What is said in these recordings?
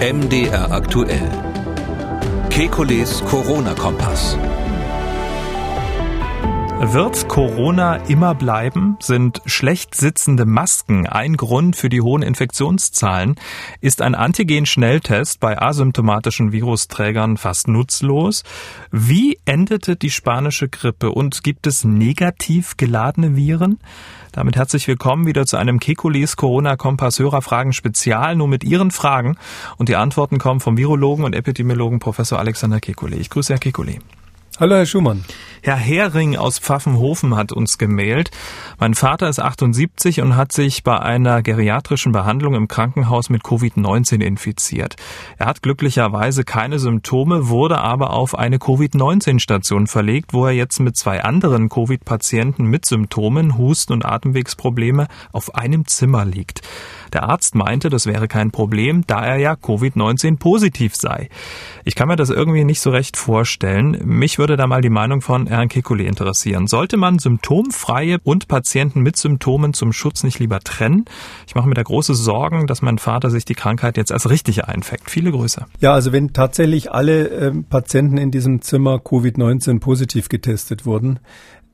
MDR aktuell. Kekules Corona-Kompass. Wird Corona immer bleiben? Sind schlecht sitzende Masken ein Grund für die hohen Infektionszahlen? Ist ein Antigen-Schnelltest bei asymptomatischen Virusträgern fast nutzlos? Wie endete die spanische Grippe und gibt es negativ geladene Viren? Damit herzlich willkommen wieder zu einem Kekulis Corona-Kompass Hörerfragen Spezial, nur mit Ihren Fragen. Und die Antworten kommen vom Virologen und Epidemiologen Professor Alexander Kekulé. Ich grüße Herr Kekulé. Hallo, Herr Schumann. Herr Hering aus Pfaffenhofen hat uns gemailt. Mein Vater ist 78 und hat sich bei einer geriatrischen Behandlung im Krankenhaus mit Covid-19 infiziert. Er hat glücklicherweise keine Symptome, wurde aber auf eine Covid-19-Station verlegt, wo er jetzt mit zwei anderen Covid-Patienten mit Symptomen, Husten und Atemwegsprobleme auf einem Zimmer liegt. Der Arzt meinte, das wäre kein Problem, da er ja Covid-19 positiv sei. Ich kann mir das irgendwie nicht so recht vorstellen. Mich würde da mal die Meinung von Herrn Kekulé interessieren. Sollte man symptomfreie und Patienten mit Symptomen zum Schutz nicht lieber trennen? Ich mache mir da große Sorgen, dass mein Vater sich die Krankheit jetzt als richtig einfängt. Viele Grüße. Ja, also wenn tatsächlich alle äh, Patienten in diesem Zimmer Covid-19 positiv getestet wurden,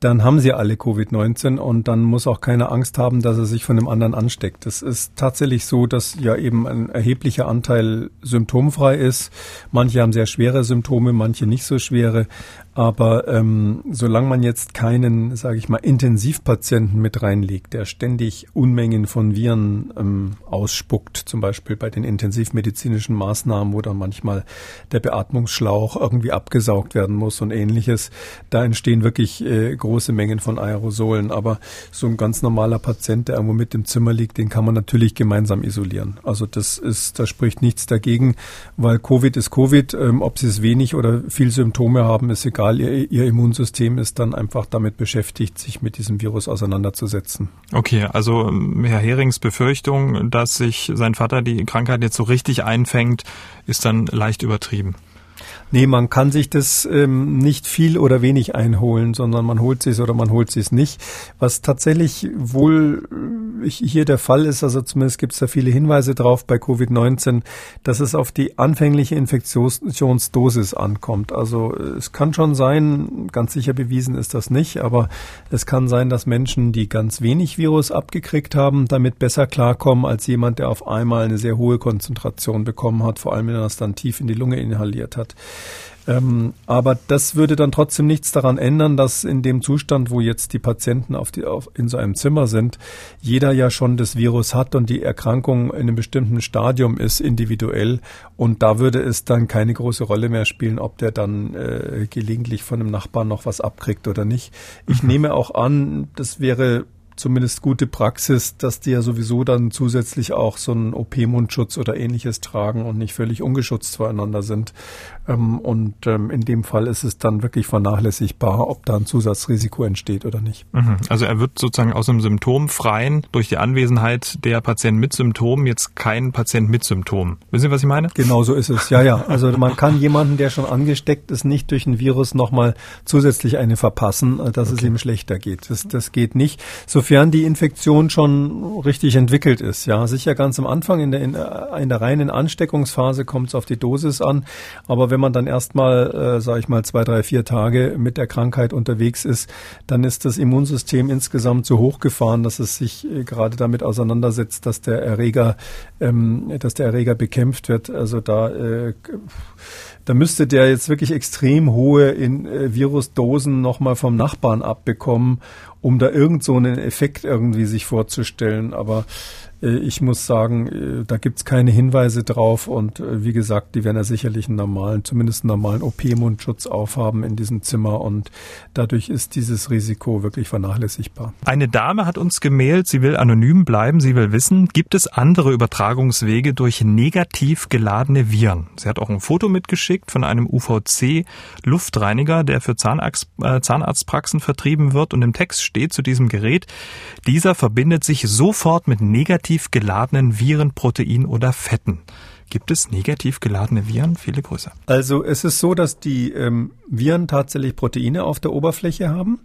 dann haben sie alle Covid-19 und dann muss auch keiner Angst haben, dass er sich von dem anderen ansteckt. Es ist tatsächlich so, dass ja eben ein erheblicher Anteil symptomfrei ist. Manche haben sehr schwere Symptome, manche nicht so schwere. Aber ähm, solange man jetzt keinen, sage ich mal, Intensivpatienten mit reinlegt, der ständig Unmengen von Viren ähm, ausspuckt, zum Beispiel bei den intensivmedizinischen Maßnahmen, wo dann manchmal der Beatmungsschlauch irgendwie abgesaugt werden muss und ähnliches, da entstehen wirklich äh, große Mengen von Aerosolen. Aber so ein ganz normaler Patient, der irgendwo mit im Zimmer liegt, den kann man natürlich gemeinsam isolieren. Also das ist, da spricht nichts dagegen, weil Covid ist Covid. Ähm, ob sie es wenig oder viel Symptome haben, ist egal egal, ihr, ihr Immunsystem ist dann einfach damit beschäftigt, sich mit diesem Virus auseinanderzusetzen. Okay, also ähm, Herr Herings Befürchtung, dass sich sein Vater die Krankheit jetzt so richtig einfängt, ist dann leicht übertrieben. Nee, man kann sich das ähm, nicht viel oder wenig einholen, sondern man holt es oder man holt es nicht. Was tatsächlich wohl äh, hier der Fall ist, also zumindest gibt es da viele Hinweise drauf bei Covid-19, dass es auf die anfängliche Infektionsdosis ankommt. Also es kann schon sein, ganz sicher bewiesen ist das nicht, aber es kann sein, dass Menschen, die ganz wenig Virus abgekriegt haben, damit besser klarkommen als jemand, der auf einmal eine sehr hohe Konzentration bekommen hat, vor allem wenn er das dann tief in die Lunge inhaliert hat. Ähm, aber das würde dann trotzdem nichts daran ändern, dass in dem Zustand, wo jetzt die Patienten auf die, auf, in so einem Zimmer sind, jeder ja schon das Virus hat und die Erkrankung in einem bestimmten Stadium ist, individuell. Und da würde es dann keine große Rolle mehr spielen, ob der dann äh, gelegentlich von einem Nachbarn noch was abkriegt oder nicht. Ich mhm. nehme auch an, das wäre zumindest gute Praxis, dass die ja sowieso dann zusätzlich auch so einen OP-Mundschutz oder ähnliches tragen und nicht völlig ungeschützt voreinander sind. Ähm, und ähm, in dem Fall ist es dann wirklich vernachlässigbar, ob da ein Zusatzrisiko entsteht oder nicht. Mhm. Also er wird sozusagen aus einem Symptomfreien durch die Anwesenheit der Patienten mit Symptomen jetzt kein Patient mit Symptomen. Wissen Sie, was ich meine? Genau so ist es. Ja, ja. Also man kann jemanden, der schon angesteckt ist, nicht durch ein Virus nochmal zusätzlich eine verpassen, dass okay. es ihm schlechter geht. Das, das geht nicht. Sofern die Infektion schon richtig entwickelt ist. Ja, sicher ganz am Anfang in der, in, in der reinen Ansteckungsphase kommt es auf die Dosis an. Aber wenn man dann erstmal, äh, sage ich mal, zwei, drei, vier Tage mit der Krankheit unterwegs ist, dann ist das Immunsystem insgesamt so hochgefahren, dass es sich äh, gerade damit auseinandersetzt, dass der Erreger, ähm, dass der Erreger bekämpft wird. Also da äh, da müsste der jetzt wirklich extrem hohe in, äh, Virusdosen nochmal vom Nachbarn abbekommen, um da irgend so einen Effekt irgendwie sich vorzustellen. Aber äh, ich muss sagen, äh, da gibt's keine Hinweise drauf und äh, wie gesagt, die werden ja sicherlich einen normalen, zumindest einen normalen OP-Mundschutz aufhaben in diesem Zimmer und dadurch ist dieses Risiko wirklich vernachlässigbar. Eine Dame hat uns gemailt, sie will anonym bleiben, sie will wissen, gibt es andere Übertragungswege durch negativ geladene Viren? Sie hat auch ein Foto mitgeschickt von einem UVC-Luftreiniger, der für Zahnarzt, äh, Zahnarztpraxen vertrieben wird und im Text steht zu diesem Gerät, dieser verbindet sich sofort mit negativ geladenen Viren, Protein oder Fetten. Gibt es negativ geladene Viren? Viele Grüße. Also es ist so, dass die ähm, Viren tatsächlich Proteine auf der Oberfläche haben.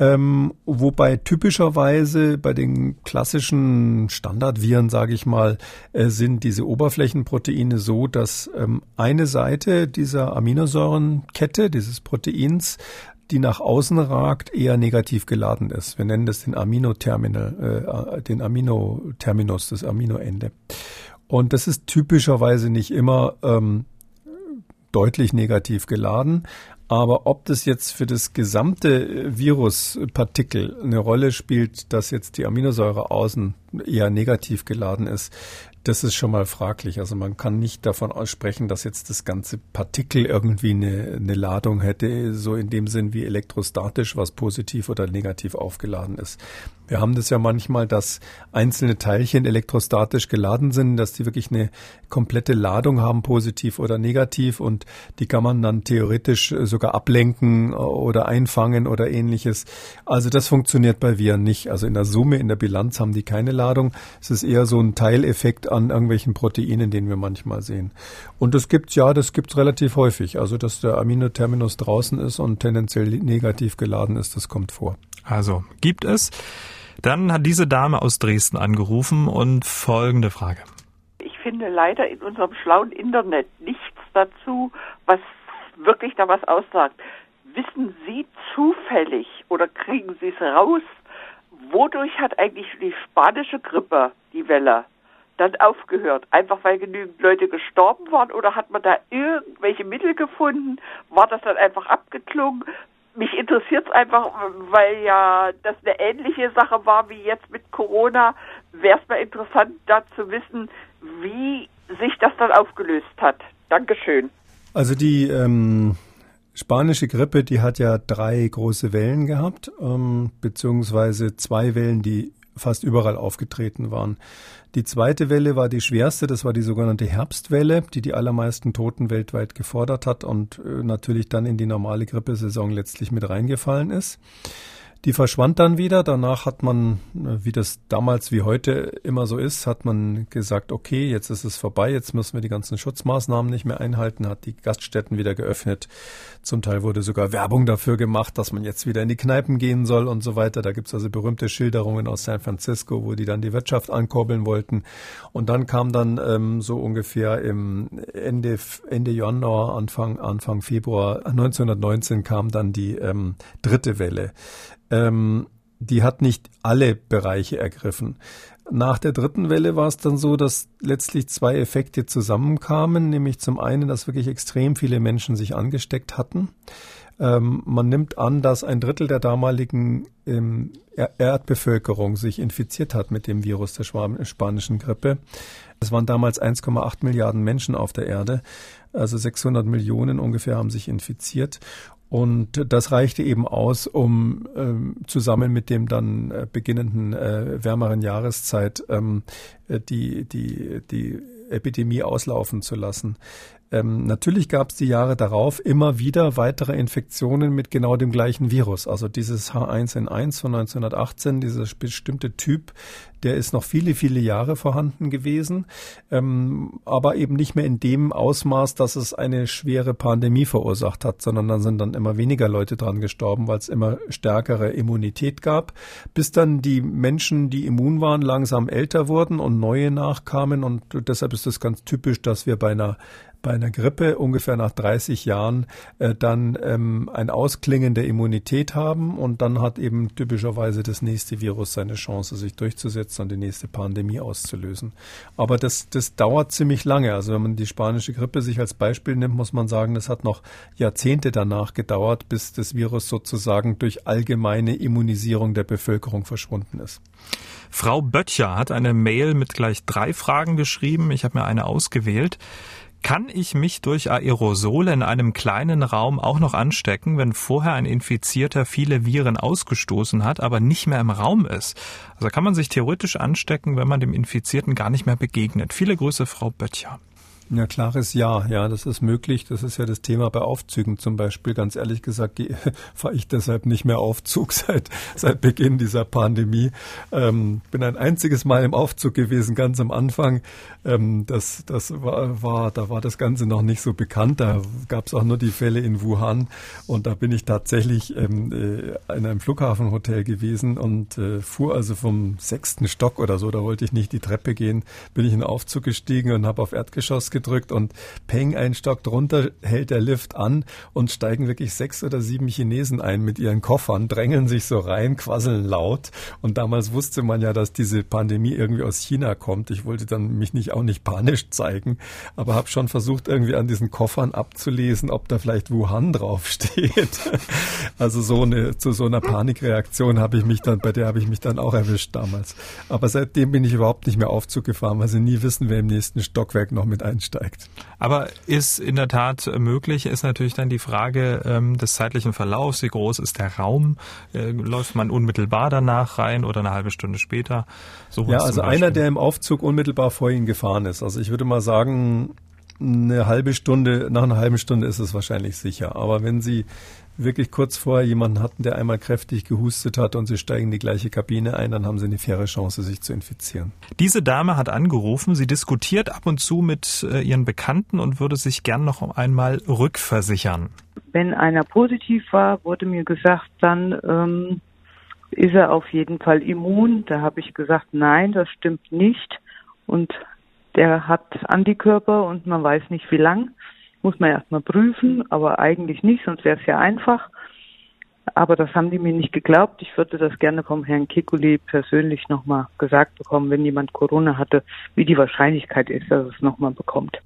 Ähm, wobei typischerweise bei den klassischen Standardviren, sage ich mal, äh, sind diese Oberflächenproteine so, dass ähm, eine Seite dieser Aminosäurenkette, dieses Proteins, die nach außen ragt, eher negativ geladen ist. Wir nennen das den Aminoterminal, äh, den Aminoterminus, das Aminoende. Und das ist typischerweise nicht immer ähm, deutlich negativ geladen. Aber ob das jetzt für das gesamte Viruspartikel eine Rolle spielt, dass jetzt die Aminosäure außen eher negativ geladen ist, das ist schon mal fraglich. Also man kann nicht davon aussprechen, dass jetzt das ganze Partikel irgendwie eine, eine Ladung hätte, so in dem Sinn wie elektrostatisch, was positiv oder negativ aufgeladen ist. Wir haben das ja manchmal, dass einzelne Teilchen elektrostatisch geladen sind, dass die wirklich eine komplette Ladung haben, positiv oder negativ, und die kann man dann theoretisch sogar ablenken oder einfangen oder ähnliches. Also das funktioniert bei Viren nicht. Also in der Summe, in der Bilanz haben die keine Ladung. Es ist eher so ein Teileffekt an irgendwelchen Proteinen, den wir manchmal sehen. Und das gibt's ja, das gibt's relativ häufig. Also dass der Aminoterminus draußen ist und tendenziell negativ geladen ist, das kommt vor. Also gibt es. Dann hat diese Dame aus Dresden angerufen und folgende Frage. Finde leider in unserem schlauen Internet nichts dazu, was wirklich da was aussagt. Wissen Sie zufällig oder kriegen Sie es raus, wodurch hat eigentlich die spanische Grippe, die Welle, dann aufgehört? Einfach weil genügend Leute gestorben waren oder hat man da irgendwelche Mittel gefunden? War das dann einfach abgeklungen? mich interessiert es einfach, weil ja das eine ähnliche Sache war wie jetzt mit Corona. Wäre es mal interessant, da zu wissen, wie sich das dann aufgelöst hat. Dankeschön. Also die ähm, spanische Grippe, die hat ja drei große Wellen gehabt, ähm, beziehungsweise zwei Wellen, die fast überall aufgetreten waren. Die zweite Welle war die schwerste, das war die sogenannte Herbstwelle, die die allermeisten Toten weltweit gefordert hat und äh, natürlich dann in die normale Grippesaison letztlich mit reingefallen ist. Die verschwand dann wieder. Danach hat man, wie das damals wie heute immer so ist, hat man gesagt, okay, jetzt ist es vorbei, jetzt müssen wir die ganzen Schutzmaßnahmen nicht mehr einhalten, hat die Gaststätten wieder geöffnet. Zum Teil wurde sogar Werbung dafür gemacht, dass man jetzt wieder in die Kneipen gehen soll und so weiter. Da gibt's also berühmte Schilderungen aus San Francisco, wo die dann die Wirtschaft ankurbeln wollten. Und dann kam dann ähm, so ungefähr im Ende, Ende Januar, Anfang, Anfang Februar 1919 kam dann die ähm, dritte Welle ähm, die hat nicht alle Bereiche ergriffen. Nach der dritten Welle war es dann so, dass letztlich zwei Effekte zusammenkamen, nämlich zum einen, dass wirklich extrem viele Menschen sich angesteckt hatten. Ähm, man nimmt an, dass ein Drittel der damaligen ähm, Erdbevölkerung sich infiziert hat mit dem Virus der spanischen Grippe. Es waren damals 1,8 Milliarden Menschen auf der Erde, also 600 Millionen ungefähr haben sich infiziert. Und das reichte eben aus, um ähm, zusammen mit dem dann äh, beginnenden äh, wärmeren Jahreszeit ähm, äh, die, die, die Epidemie auslaufen zu lassen. Ähm, natürlich gab es die Jahre darauf immer wieder weitere Infektionen mit genau dem gleichen Virus. Also dieses H1N1 von 1918, dieser bestimmte Typ, der ist noch viele, viele Jahre vorhanden gewesen, ähm, aber eben nicht mehr in dem Ausmaß, dass es eine schwere Pandemie verursacht hat, sondern dann sind dann immer weniger Leute dran gestorben, weil es immer stärkere Immunität gab, bis dann die Menschen, die immun waren, langsam älter wurden und neue nachkamen und deshalb ist es ganz typisch, dass wir bei einer bei einer Grippe ungefähr nach 30 Jahren äh, dann ähm, ein Ausklingen der Immunität haben und dann hat eben typischerweise das nächste Virus seine Chance, sich durchzusetzen und die nächste Pandemie auszulösen. Aber das, das dauert ziemlich lange. Also wenn man die spanische Grippe sich als Beispiel nimmt, muss man sagen, das hat noch Jahrzehnte danach gedauert, bis das Virus sozusagen durch allgemeine Immunisierung der Bevölkerung verschwunden ist. Frau Böttcher hat eine Mail mit gleich drei Fragen geschrieben. Ich habe mir eine ausgewählt. Kann ich mich durch Aerosole in einem kleinen Raum auch noch anstecken, wenn vorher ein Infizierter viele Viren ausgestoßen hat, aber nicht mehr im Raum ist? Also kann man sich theoretisch anstecken, wenn man dem Infizierten gar nicht mehr begegnet. Viele Grüße, Frau Böttcher. Ja, klares Ja. Ja, das ist möglich. Das ist ja das Thema bei Aufzügen zum Beispiel. Ganz ehrlich gesagt fahre ich deshalb nicht mehr Aufzug seit, seit Beginn dieser Pandemie. Ähm, bin ein einziges Mal im Aufzug gewesen, ganz am Anfang. Ähm, das das war, war, da war das Ganze noch nicht so bekannt. Da gab es auch nur die Fälle in Wuhan. Und da bin ich tatsächlich ähm, äh, in einem Flughafenhotel gewesen und äh, fuhr also vom sechsten Stock oder so, da wollte ich nicht die Treppe gehen, bin ich in den Aufzug gestiegen und habe auf Erdgeschoss gedrückt gedrückt und peng, einen Stock drunter hält der Lift an und steigen wirklich sechs oder sieben Chinesen ein mit ihren Koffern, drängeln sich so rein, quasseln laut. Und damals wusste man ja, dass diese Pandemie irgendwie aus China kommt. Ich wollte dann mich nicht auch nicht panisch zeigen, aber habe schon versucht, irgendwie an diesen Koffern abzulesen, ob da vielleicht Wuhan draufsteht. also so eine, zu so einer Panikreaktion habe ich mich dann, bei der habe ich mich dann auch erwischt damals. Aber seitdem bin ich überhaupt nicht mehr Aufzug gefahren, weil sie nie wissen, wer im nächsten Stockwerk noch mit einsteigt steigt. Aber ist in der Tat möglich, ist natürlich dann die Frage ähm, des zeitlichen Verlaufs, wie groß ist der Raum, äh, läuft man unmittelbar danach rein oder eine halbe Stunde später? So ja, also einer, der im Aufzug unmittelbar vor Ihnen gefahren ist. Also ich würde mal sagen, eine halbe Stunde, nach einer halben Stunde ist es wahrscheinlich sicher. Aber wenn Sie wirklich kurz vorher jemanden hatten, der einmal kräftig gehustet hat und sie steigen in die gleiche Kabine ein, dann haben sie eine faire Chance, sich zu infizieren. Diese Dame hat angerufen, sie diskutiert ab und zu mit äh, ihren Bekannten und würde sich gern noch einmal rückversichern. Wenn einer positiv war, wurde mir gesagt, dann ähm, ist er auf jeden Fall immun. Da habe ich gesagt, nein, das stimmt nicht. Und der hat Antikörper und man weiß nicht wie lang muss man erstmal prüfen, aber eigentlich nicht, sonst wäre es ja einfach. Aber das haben die mir nicht geglaubt. Ich würde das gerne vom Herrn Kikuli persönlich nochmal gesagt bekommen, wenn jemand Corona hatte, wie die Wahrscheinlichkeit ist, dass es nochmal bekommt.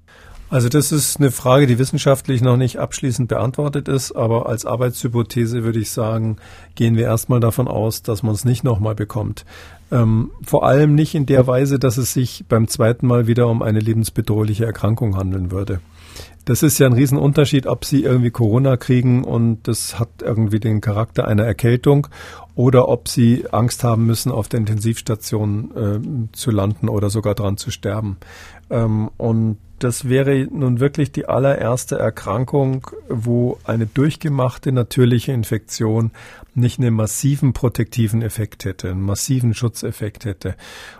Also das ist eine Frage, die wissenschaftlich noch nicht abschließend beantwortet ist, aber als Arbeitshypothese würde ich sagen, gehen wir erstmal davon aus, dass man es nicht nochmal bekommt. Ähm, vor allem nicht in der Weise, dass es sich beim zweiten Mal wieder um eine lebensbedrohliche Erkrankung handeln würde. Das ist ja ein Riesenunterschied, ob Sie irgendwie Corona kriegen und das hat irgendwie den Charakter einer Erkältung oder ob Sie Angst haben müssen, auf der Intensivstation äh, zu landen oder sogar dran zu sterben. Ähm, und das wäre nun wirklich die allererste Erkrankung, wo eine durchgemachte natürliche Infektion nicht einen massiven protektiven Effekt hätte, einen massiven Schutzeffekt hätte.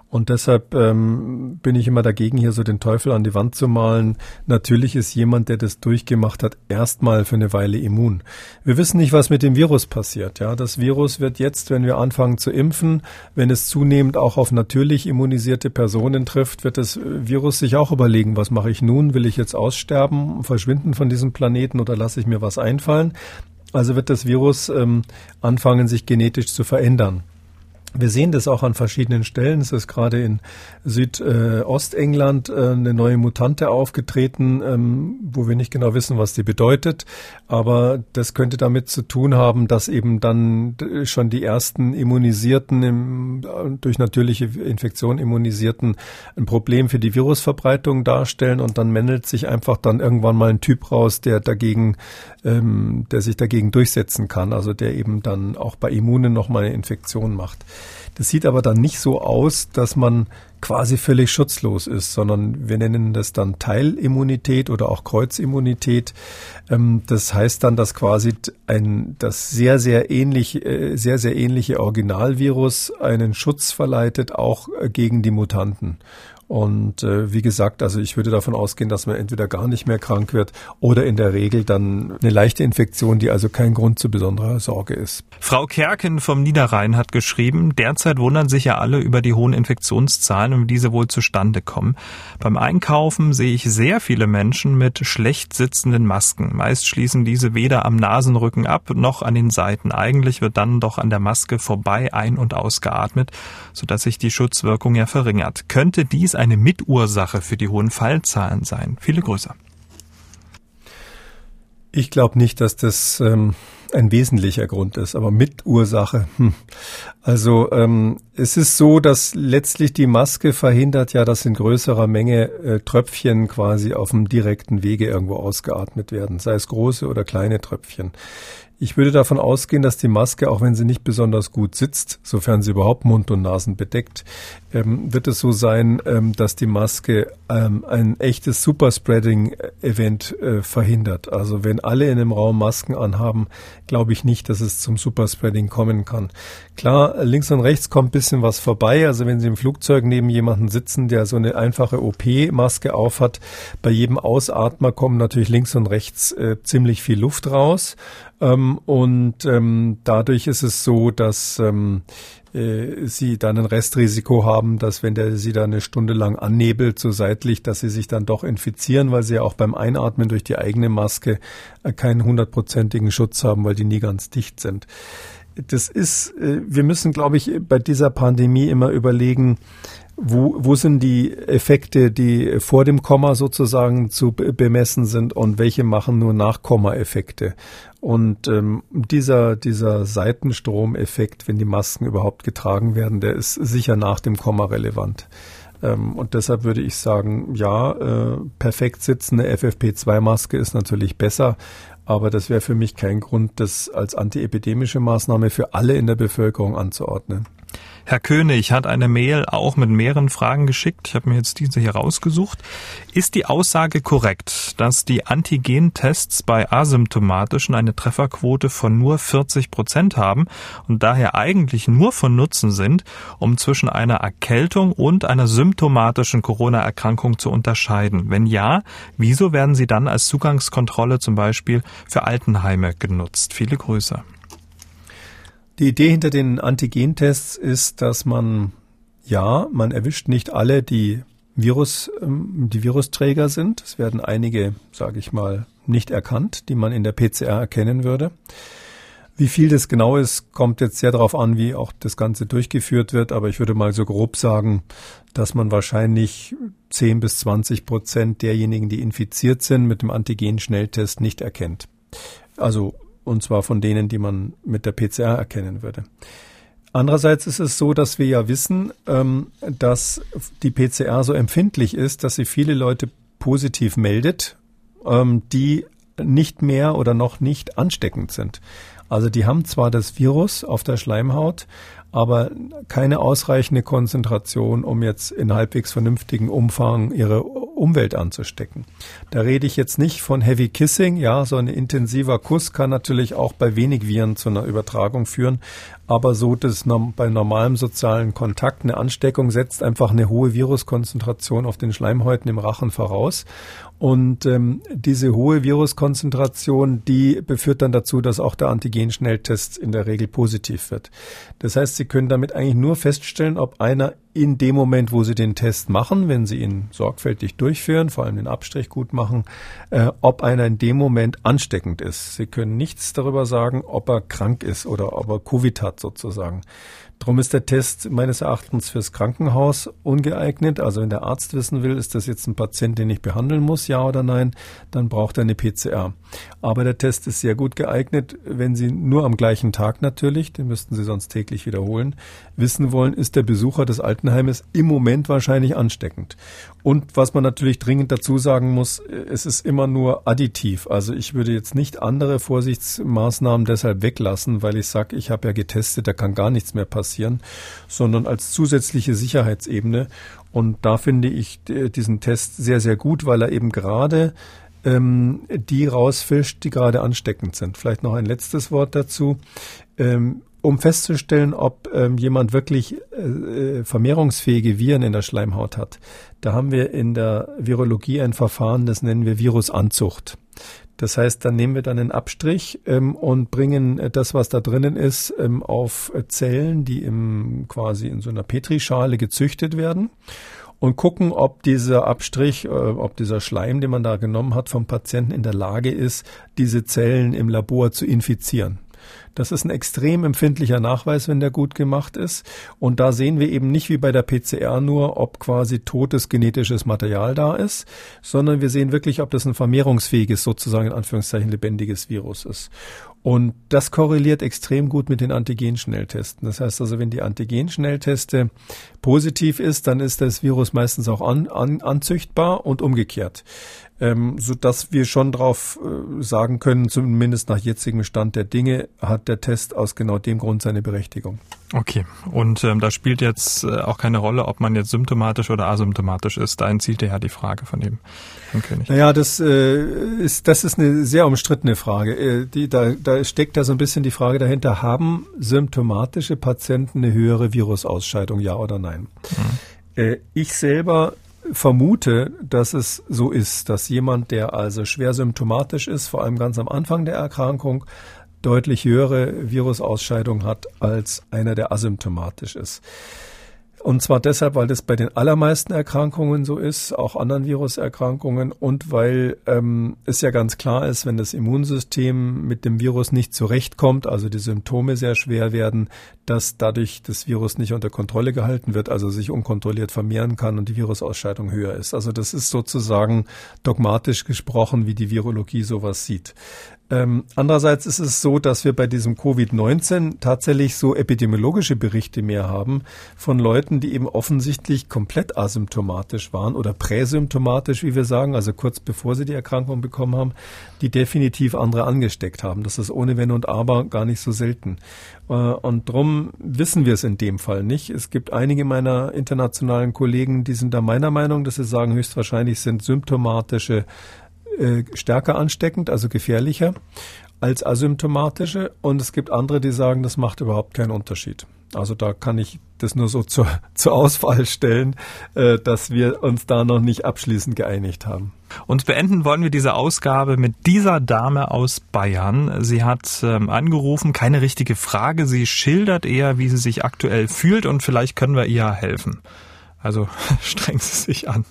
Und deshalb ähm, bin ich immer dagegen, hier so den Teufel an die Wand zu malen. Natürlich ist jemand, der das durchgemacht hat, erstmal für eine Weile immun. Wir wissen nicht, was mit dem Virus passiert. Ja, das Virus wird jetzt, wenn wir anfangen zu impfen, wenn es zunehmend auch auf natürlich immunisierte Personen trifft, wird das Virus sich auch überlegen, was mache ich nun? Will ich jetzt aussterben, verschwinden von diesem Planeten oder lasse ich mir was einfallen? Also wird das Virus ähm, anfangen, sich genetisch zu verändern. Wir sehen das auch an verschiedenen Stellen. Es ist gerade in Südostengland äh, eine neue Mutante aufgetreten, ähm, wo wir nicht genau wissen, was die bedeutet. Aber das könnte damit zu tun haben, dass eben dann schon die ersten Immunisierten, im, durch natürliche Infektion Immunisierten, ein Problem für die Virusverbreitung darstellen. Und dann männelt sich einfach dann irgendwann mal ein Typ raus, der dagegen, ähm, der sich dagegen durchsetzen kann. Also der eben dann auch bei Immunen nochmal eine Infektion macht. Das sieht aber dann nicht so aus, dass man quasi völlig schutzlos ist, sondern wir nennen das dann Teilimmunität oder auch Kreuzimmunität. Ähm, das heißt dann, dass quasi ein das sehr sehr ähnlich äh, sehr sehr ähnliche Originalvirus einen Schutz verleitet auch äh, gegen die Mutanten. Und äh, wie gesagt, also ich würde davon ausgehen, dass man entweder gar nicht mehr krank wird oder in der Regel dann eine leichte Infektion, die also kein Grund zu besonderer Sorge ist. Frau Kerken vom Niederrhein hat geschrieben, derzeit wundern sich ja alle über die hohen Infektionszahlen und wie diese wohl zustande kommen. Beim Einkaufen sehe ich sehr viele Menschen mit schlecht sitzenden Masken. Meist schließen diese weder am Nasenrücken ab noch an den Seiten. Eigentlich wird dann doch an der Maske vorbei ein- und ausgeatmet, sodass sich die Schutzwirkung ja verringert. Könnte dies eine Mitursache für die hohen Fallzahlen sein. Viele Grüße. Ich glaube nicht, dass das ähm, ein wesentlicher Grund ist, aber Mitursache. Hm. Also ähm, es ist so, dass letztlich die Maske verhindert ja, dass in größerer Menge äh, Tröpfchen quasi auf dem direkten Wege irgendwo ausgeatmet werden, sei es große oder kleine Tröpfchen. Ich würde davon ausgehen, dass die Maske, auch wenn sie nicht besonders gut sitzt, sofern sie überhaupt Mund und Nasen bedeckt, ähm, wird es so sein, ähm, dass die Maske ähm, ein echtes Superspreading-Event äh, verhindert. Also wenn alle in einem Raum Masken anhaben, glaube ich nicht, dass es zum Superspreading kommen kann. Klar, links und rechts kommt bisschen was vorbei. Also wenn Sie im Flugzeug neben jemanden sitzen, der so eine einfache OP-Maske aufhat, bei jedem Ausatmer kommen natürlich links und rechts äh, ziemlich viel Luft raus. Ähm, und ähm, dadurch ist es so, dass ähm, äh, sie dann ein Restrisiko haben, dass wenn der sie da eine Stunde lang annebelt, so seitlich, dass sie sich dann doch infizieren, weil sie ja auch beim Einatmen durch die eigene Maske äh, keinen hundertprozentigen Schutz haben, weil die nie ganz dicht sind. Das ist, äh, wir müssen, glaube ich, bei dieser Pandemie immer überlegen, wo, wo sind die Effekte, die vor dem Komma sozusagen zu bemessen sind und welche machen nur Nachkomma-Effekte? Und ähm, dieser, dieser Seitenstromeffekt, wenn die Masken überhaupt getragen werden, der ist sicher nach dem Komma relevant. Ähm, und deshalb würde ich sagen, ja, äh, perfekt sitzende FFP2-Maske ist natürlich besser, aber das wäre für mich kein Grund, das als antiepidemische Maßnahme für alle in der Bevölkerung anzuordnen. Herr König hat eine Mail auch mit mehreren Fragen geschickt. Ich habe mir jetzt diese hier rausgesucht. Ist die Aussage korrekt, dass die Antigentests bei asymptomatischen eine Trefferquote von nur 40 Prozent haben und daher eigentlich nur von Nutzen sind, um zwischen einer Erkältung und einer symptomatischen Corona-Erkrankung zu unterscheiden? Wenn ja, wieso werden sie dann als Zugangskontrolle zum Beispiel für Altenheime genutzt? Viele Grüße. Die Idee hinter den Antigentests ist, dass man, ja, man erwischt nicht alle, die Virus, ähm, die Virusträger sind. Es werden einige, sage ich mal, nicht erkannt, die man in der PCR erkennen würde. Wie viel das genau ist, kommt jetzt sehr darauf an, wie auch das Ganze durchgeführt wird. Aber ich würde mal so grob sagen, dass man wahrscheinlich 10 bis 20 Prozent derjenigen, die infiziert sind, mit dem Antigen-Schnelltest nicht erkennt. Also und zwar von denen, die man mit der PCR erkennen würde. Andererseits ist es so, dass wir ja wissen, ähm, dass die PCR so empfindlich ist, dass sie viele Leute positiv meldet, ähm, die nicht mehr oder noch nicht ansteckend sind. Also die haben zwar das Virus auf der Schleimhaut, aber keine ausreichende Konzentration, um jetzt in halbwegs vernünftigen Umfang ihre Umwelt anzustecken. Da rede ich jetzt nicht von Heavy Kissing, ja, so ein intensiver Kuss kann natürlich auch bei wenig Viren zu einer Übertragung führen, aber so dass bei normalem sozialen Kontakt eine Ansteckung setzt einfach eine hohe Viruskonzentration auf den Schleimhäuten im Rachen voraus und ähm, diese hohe Viruskonzentration, die beführt dann dazu, dass auch der Antigen-Schnelltest in der Regel positiv wird. Das heißt, Sie können damit eigentlich nur feststellen, ob einer in dem Moment, wo Sie den Test machen, wenn Sie ihn sorgfältig durchführen, vor allem den Abstrich gut machen, äh, ob einer in dem Moment ansteckend ist. Sie können nichts darüber sagen, ob er krank ist oder ob er Covid hat sozusagen. Darum ist der Test meines Erachtens fürs Krankenhaus ungeeignet. Also wenn der Arzt wissen will, ist das jetzt ein Patient, den ich behandeln muss, ja oder nein, dann braucht er eine PCR. Aber der Test ist sehr gut geeignet, wenn Sie nur am gleichen Tag natürlich, den müssten Sie sonst täglich wiederholen, wissen wollen, ist der Besucher des Altenheimes im Moment wahrscheinlich ansteckend. Und was man natürlich dringend dazu sagen muss, es ist immer nur additiv. Also ich würde jetzt nicht andere Vorsichtsmaßnahmen deshalb weglassen, weil ich sage, ich habe ja getestet, da kann gar nichts mehr passieren, sondern als zusätzliche Sicherheitsebene. Und da finde ich diesen Test sehr, sehr gut, weil er eben gerade ähm, die rausfischt, die gerade ansteckend sind. Vielleicht noch ein letztes Wort dazu. Ähm, um festzustellen, ob ähm, jemand wirklich äh, vermehrungsfähige Viren in der Schleimhaut hat, da haben wir in der Virologie ein Verfahren, das nennen wir Virusanzucht. Das heißt, dann nehmen wir dann einen Abstrich ähm, und bringen äh, das, was da drinnen ist, ähm, auf Zellen, die im, quasi in so einer Petrischale gezüchtet werden und gucken, ob dieser Abstrich, äh, ob dieser Schleim, den man da genommen hat vom Patienten in der Lage ist, diese Zellen im Labor zu infizieren. Das ist ein extrem empfindlicher Nachweis, wenn der gut gemacht ist. Und da sehen wir eben nicht wie bei der PCR nur, ob quasi totes genetisches Material da ist, sondern wir sehen wirklich, ob das ein vermehrungsfähiges, sozusagen in Anführungszeichen lebendiges Virus ist. Und das korreliert extrem gut mit den Antigen-Schnelltesten. Das heißt also, wenn die Antigen-Schnellteste positiv ist, dann ist das Virus meistens auch an, an, anzüchtbar und umgekehrt ähm, so dass wir schon darauf äh, sagen können, zumindest nach jetzigem Stand der Dinge, hat der Test aus genau dem Grund seine Berechtigung. Okay, und ähm, da spielt jetzt äh, auch keine Rolle, ob man jetzt symptomatisch oder asymptomatisch ist. Da entzieht ja die Frage von dem Herrn König. Naja, das äh, ist das ist eine sehr umstrittene Frage. Äh, die, da, da steckt da so ein bisschen die Frage dahinter: Haben symptomatische Patienten eine höhere Virusausscheidung, ja oder nein? Mhm. Äh, ich selber vermute, dass es so ist, dass jemand, der also schwer symptomatisch ist, vor allem ganz am Anfang der Erkrankung, deutlich höhere Virusausscheidung hat als einer, der asymptomatisch ist. Und zwar deshalb, weil das bei den allermeisten Erkrankungen so ist, auch anderen Viruserkrankungen, und weil ähm, es ja ganz klar ist, wenn das Immunsystem mit dem Virus nicht zurechtkommt, also die Symptome sehr schwer werden, dass dadurch das Virus nicht unter Kontrolle gehalten wird, also sich unkontrolliert vermehren kann und die Virusausscheidung höher ist. Also das ist sozusagen dogmatisch gesprochen, wie die Virologie sowas sieht. Ähm, andererseits ist es so, dass wir bei diesem Covid-19 tatsächlich so epidemiologische Berichte mehr haben von Leuten, die eben offensichtlich komplett asymptomatisch waren oder präsymptomatisch, wie wir sagen, also kurz bevor sie die Erkrankung bekommen haben, die definitiv andere angesteckt haben. Das ist ohne Wenn und Aber gar nicht so selten. Äh, und darum wissen wir es in dem Fall nicht. Es gibt einige meiner internationalen Kollegen, die sind da meiner Meinung, dass sie sagen, höchstwahrscheinlich sind symptomatische äh, stärker ansteckend, also gefährlicher als asymptomatische. Und es gibt andere, die sagen, das macht überhaupt keinen Unterschied. Also da kann ich das nur so zur, zur Auswahl stellen, äh, dass wir uns da noch nicht abschließend geeinigt haben. Und beenden wollen wir diese Ausgabe mit dieser Dame aus Bayern. Sie hat ähm, angerufen, keine richtige Frage. Sie schildert eher, wie sie sich aktuell fühlt und vielleicht können wir ihr helfen. Also strengt sie sich an.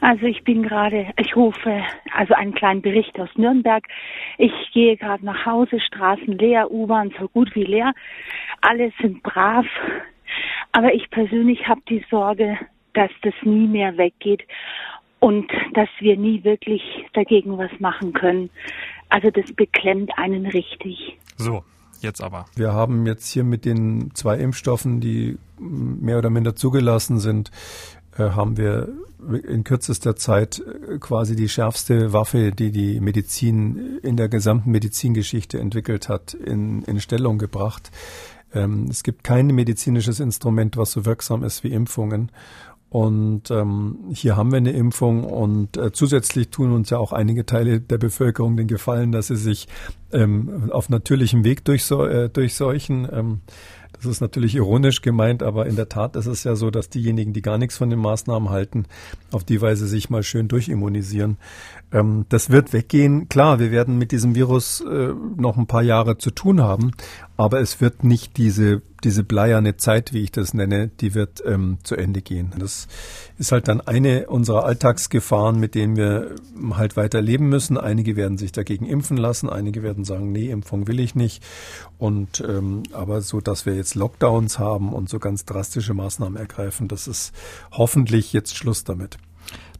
Also ich bin gerade, ich rufe, also einen kleinen Bericht aus Nürnberg. Ich gehe gerade nach Hause, Straßen leer, U-Bahn so gut wie leer. Alle sind brav. Aber ich persönlich habe die Sorge, dass das nie mehr weggeht und dass wir nie wirklich dagegen was machen können. Also das beklemmt einen richtig. So, jetzt aber. Wir haben jetzt hier mit den zwei Impfstoffen, die mehr oder minder zugelassen sind, haben wir in kürzester Zeit äh, quasi die schärfste Waffe, die die Medizin in der gesamten Medizingeschichte entwickelt hat, in, in Stellung gebracht. Ähm, es gibt kein medizinisches Instrument, was so wirksam ist wie Impfungen. Und ähm, hier haben wir eine Impfung und äh, zusätzlich tun uns ja auch einige Teile der Bevölkerung den Gefallen, dass sie sich ähm, auf natürlichem Weg durchseu äh, durchseuchen. Das ist natürlich ironisch gemeint, aber in der Tat ist es ja so, dass diejenigen, die gar nichts von den Maßnahmen halten, auf die Weise sich mal schön durchimmunisieren. Ähm, das wird weggehen. Klar, wir werden mit diesem Virus äh, noch ein paar Jahre zu tun haben, aber es wird nicht diese, diese bleierne Zeit, wie ich das nenne, die wird ähm, zu Ende gehen. Das ist halt dann eine unserer Alltagsgefahren, mit denen wir halt weiter leben müssen. Einige werden sich dagegen impfen lassen, einige werden sagen, nee, Impfung will ich nicht. Und ähm, aber so, dass wir jetzt Lockdowns haben und so ganz drastische Maßnahmen ergreifen, das ist hoffentlich jetzt Schluss damit.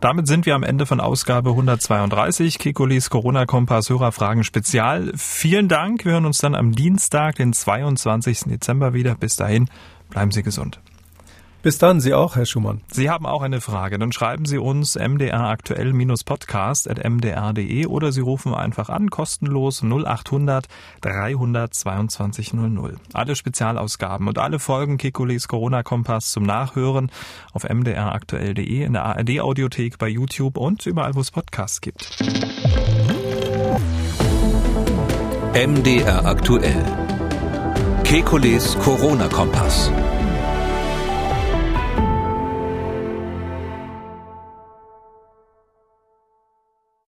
Damit sind wir am Ende von Ausgabe 132 Kekulis Corona-Kompass Hörerfragen Spezial. Vielen Dank. Wir hören uns dann am Dienstag, den 22. Dezember wieder. Bis dahin, bleiben Sie gesund. Bis dann, Sie auch, Herr Schumann. Sie haben auch eine Frage, dann schreiben Sie uns mdraktuell-podcast.mdr.de oder Sie rufen einfach an, kostenlos 0800 322 00. Alle Spezialausgaben und alle Folgen Kekulis Corona-Kompass zum Nachhören auf mdraktuell.de, in der ARD-Audiothek, bei YouTube und überall, wo es Podcasts gibt. MDR aktuell. Kekules Corona-Kompass.